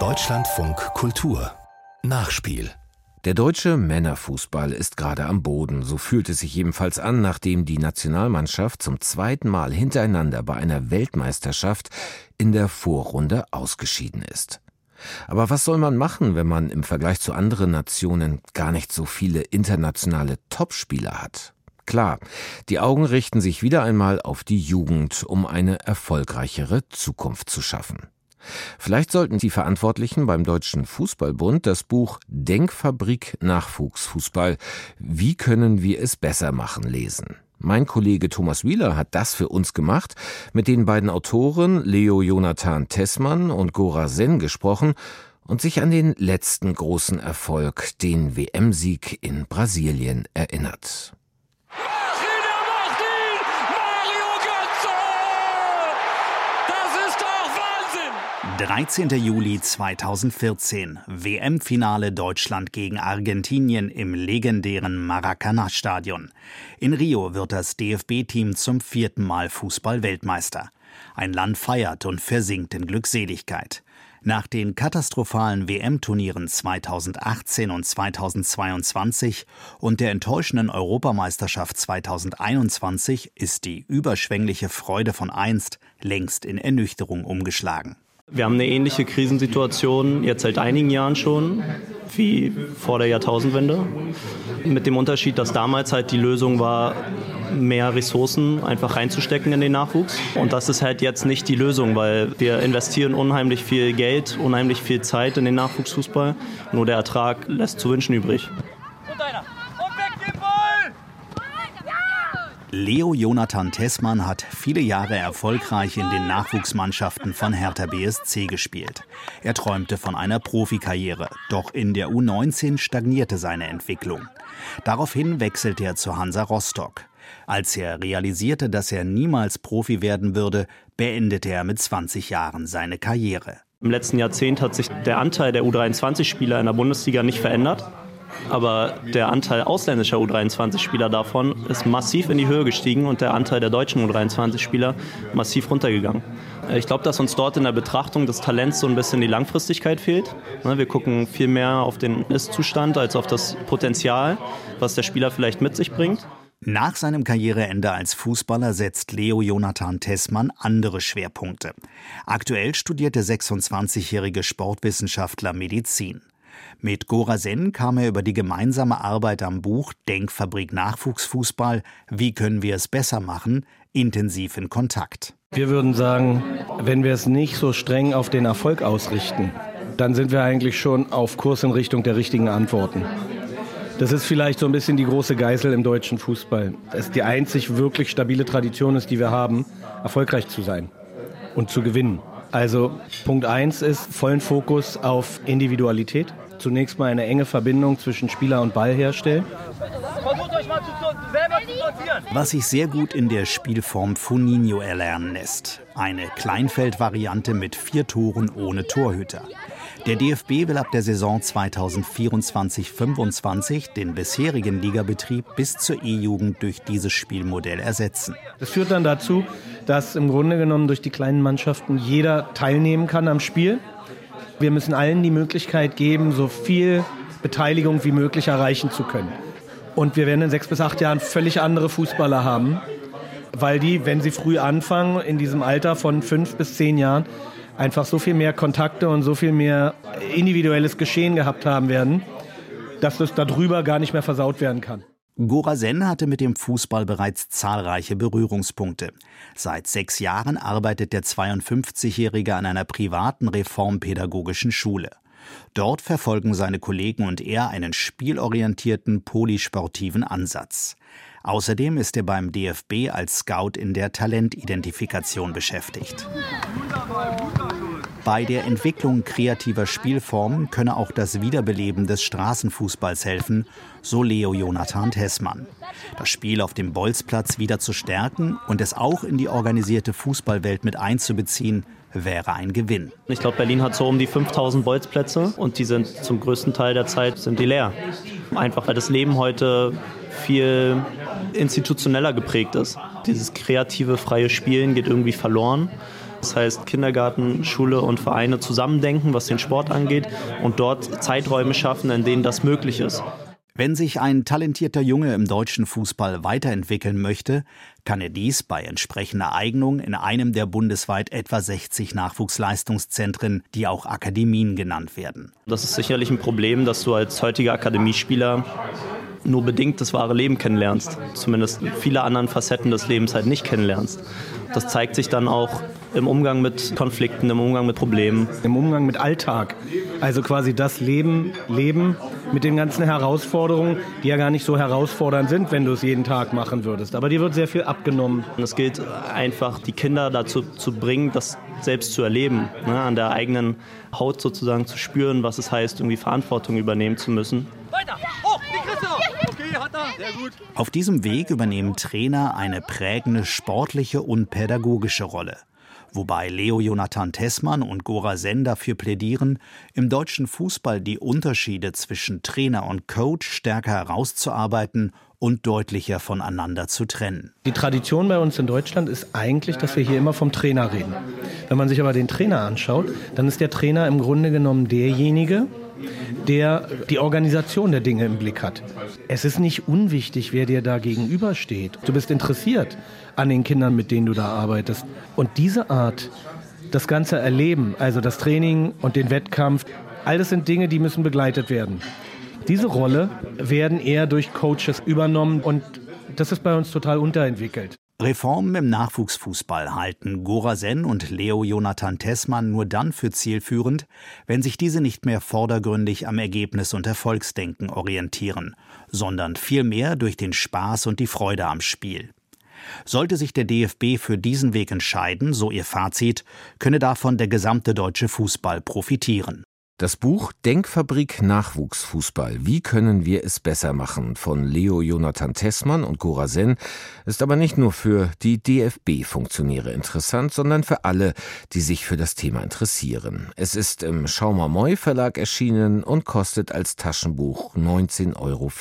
Deutschlandfunk Kultur Nachspiel der deutsche Männerfußball ist gerade am Boden, so fühlt es sich jedenfalls an, nachdem die Nationalmannschaft zum zweiten Mal hintereinander bei einer Weltmeisterschaft in der Vorrunde ausgeschieden ist. Aber was soll man machen, wenn man im Vergleich zu anderen Nationen gar nicht so viele internationale Topspieler hat? Klar, die Augen richten sich wieder einmal auf die Jugend, um eine erfolgreichere Zukunft zu schaffen. Vielleicht sollten die Verantwortlichen beim Deutschen Fußballbund das Buch Denkfabrik Nachwuchsfußball Wie können wir es besser machen lesen. Mein Kollege Thomas Wieler hat das für uns gemacht, mit den beiden Autoren Leo Jonathan Tessmann und Gora Sen gesprochen und sich an den letzten großen Erfolg, den WM-Sieg in Brasilien, erinnert. 13. Juli 2014, WM-Finale Deutschland gegen Argentinien im legendären Maracanã-Stadion. In Rio wird das DFB-Team zum vierten Mal Fußball-Weltmeister. Ein Land feiert und versinkt in Glückseligkeit. Nach den katastrophalen WM-Turnieren 2018 und 2022 und der enttäuschenden Europameisterschaft 2021 ist die überschwängliche Freude von einst längst in Ernüchterung umgeschlagen. Wir haben eine ähnliche Krisensituation jetzt seit einigen Jahren schon, wie vor der Jahrtausendwende. Mit dem Unterschied, dass damals halt die Lösung war, mehr Ressourcen einfach reinzustecken in den Nachwuchs. Und das ist halt jetzt nicht die Lösung, weil wir investieren unheimlich viel Geld, unheimlich viel Zeit in den Nachwuchsfußball. Nur der Ertrag lässt zu wünschen übrig. Leo Jonathan Tessmann hat viele Jahre erfolgreich in den Nachwuchsmannschaften von Hertha BSC gespielt. Er träumte von einer Profikarriere, doch in der U19 stagnierte seine Entwicklung. Daraufhin wechselte er zu Hansa Rostock. Als er realisierte, dass er niemals Profi werden würde, beendete er mit 20 Jahren seine Karriere. Im letzten Jahrzehnt hat sich der Anteil der U23-Spieler in der Bundesliga nicht verändert. Aber der Anteil ausländischer U23-Spieler davon ist massiv in die Höhe gestiegen und der Anteil der deutschen U23-Spieler massiv runtergegangen. Ich glaube, dass uns dort in der Betrachtung des Talents so ein bisschen die Langfristigkeit fehlt. Ne, wir gucken viel mehr auf den Ist-Zustand als auf das Potenzial, was der Spieler vielleicht mit sich bringt. Nach seinem Karriereende als Fußballer setzt Leo Jonathan Tessmann andere Schwerpunkte. Aktuell studiert der 26-jährige Sportwissenschaftler Medizin. Mit Gora Sen kam er über die gemeinsame Arbeit am Buch Denkfabrik Nachwuchsfußball Wie können wir es besser machen? intensiv in Kontakt. Wir würden sagen, wenn wir es nicht so streng auf den Erfolg ausrichten, dann sind wir eigentlich schon auf Kurs in Richtung der richtigen Antworten. Das ist vielleicht so ein bisschen die große Geißel im deutschen Fußball. Es ist die einzig wirklich stabile Tradition ist, die wir haben, erfolgreich zu sein und zu gewinnen. Also Punkt 1 ist vollen Fokus auf Individualität zunächst mal eine enge Verbindung zwischen Spieler und Ball herstellen. Was sich sehr gut in der Spielform Funinho erlernen lässt. Eine Kleinfeldvariante mit vier Toren ohne Torhüter. Der DFB will ab der Saison 2024-25 den bisherigen Ligabetrieb bis zur E-Jugend durch dieses Spielmodell ersetzen. Das führt dann dazu, dass im Grunde genommen durch die kleinen Mannschaften jeder teilnehmen kann am Spiel. Wir müssen allen die Möglichkeit geben, so viel Beteiligung wie möglich erreichen zu können. Und wir werden in sechs bis acht Jahren völlig andere Fußballer haben, weil die, wenn sie früh anfangen, in diesem Alter von fünf bis zehn Jahren, einfach so viel mehr Kontakte und so viel mehr individuelles Geschehen gehabt haben werden, dass das darüber gar nicht mehr versaut werden kann. Gorasen hatte mit dem Fußball bereits zahlreiche Berührungspunkte. Seit sechs Jahren arbeitet der 52-Jährige an einer privaten reformpädagogischen Schule. Dort verfolgen seine Kollegen und er einen spielorientierten, polysportiven Ansatz. Außerdem ist er beim DFB als Scout in der Talentidentifikation beschäftigt. Bei der Entwicklung kreativer Spielformen könne auch das Wiederbeleben des Straßenfußballs helfen, so Leo Jonathan Tessmann. Das Spiel auf dem Bolzplatz wieder zu stärken und es auch in die organisierte Fußballwelt mit einzubeziehen, wäre ein Gewinn. Ich glaube, Berlin hat so um die 5000 Bolzplätze und die sind zum größten Teil der Zeit sind die leer. Einfach weil das Leben heute viel institutioneller geprägt ist. Dieses kreative, freie Spielen geht irgendwie verloren. Das heißt, Kindergarten, Schule und Vereine zusammendenken, was den Sport angeht und dort Zeiträume schaffen, in denen das möglich ist. Wenn sich ein talentierter Junge im deutschen Fußball weiterentwickeln möchte, kann er dies bei entsprechender Eignung in einem der bundesweit etwa 60 Nachwuchsleistungszentren, die auch Akademien genannt werden. Das ist sicherlich ein Problem, dass du als heutiger Akademiespieler nur bedingt das wahre Leben kennenlernst. Zumindest viele anderen Facetten des Lebens halt nicht kennenlernst. Das zeigt sich dann auch im Umgang mit Konflikten, im Umgang mit Problemen. Im Umgang mit Alltag. Also quasi das Leben, Leben mit den ganzen Herausforderungen, die ja gar nicht so herausfordernd sind, wenn du es jeden Tag machen würdest. Aber dir wird sehr viel abgenommen. Und es gilt einfach, die Kinder dazu zu bringen, das selbst zu erleben, ne? an der eigenen Haut sozusagen zu spüren, was es heißt, irgendwie Verantwortung übernehmen zu müssen. Weiter! Hoch! Die Christoph! Okay, hat er. Sehr gut. Auf diesem Weg übernehmen Trainer eine prägende sportliche und pädagogische Rolle wobei Leo Jonathan Tessmann und Gora Sen dafür plädieren, im deutschen Fußball die Unterschiede zwischen Trainer und Coach stärker herauszuarbeiten und deutlicher voneinander zu trennen. Die Tradition bei uns in Deutschland ist eigentlich, dass wir hier immer vom Trainer reden. Wenn man sich aber den Trainer anschaut, dann ist der Trainer im Grunde genommen derjenige, der die Organisation der Dinge im Blick hat. Es ist nicht unwichtig, wer dir da gegenübersteht. Du bist interessiert an den Kindern, mit denen du da arbeitest. Und diese Art, das ganze Erleben, also das Training und den Wettkampf, all das sind Dinge, die müssen begleitet werden. Diese Rolle werden eher durch Coaches übernommen und das ist bei uns total unterentwickelt. Reformen im Nachwuchsfußball halten Gorasen und Leo Jonathan Tessmann nur dann für zielführend, wenn sich diese nicht mehr vordergründig am Ergebnis und Erfolgsdenken orientieren, sondern vielmehr durch den Spaß und die Freude am Spiel. Sollte sich der DFB für diesen Weg entscheiden, so ihr Fazit, könne davon der gesamte deutsche Fußball profitieren. Das Buch Denkfabrik Nachwuchsfußball. Wie können wir es besser machen? von Leo Jonathan Tessmann und Gora Sen ist aber nicht nur für die DFB-Funktionäre interessant, sondern für alle, die sich für das Thema interessieren. Es ist im Schaumer Moy Verlag erschienen und kostet als Taschenbuch 19,95 Euro.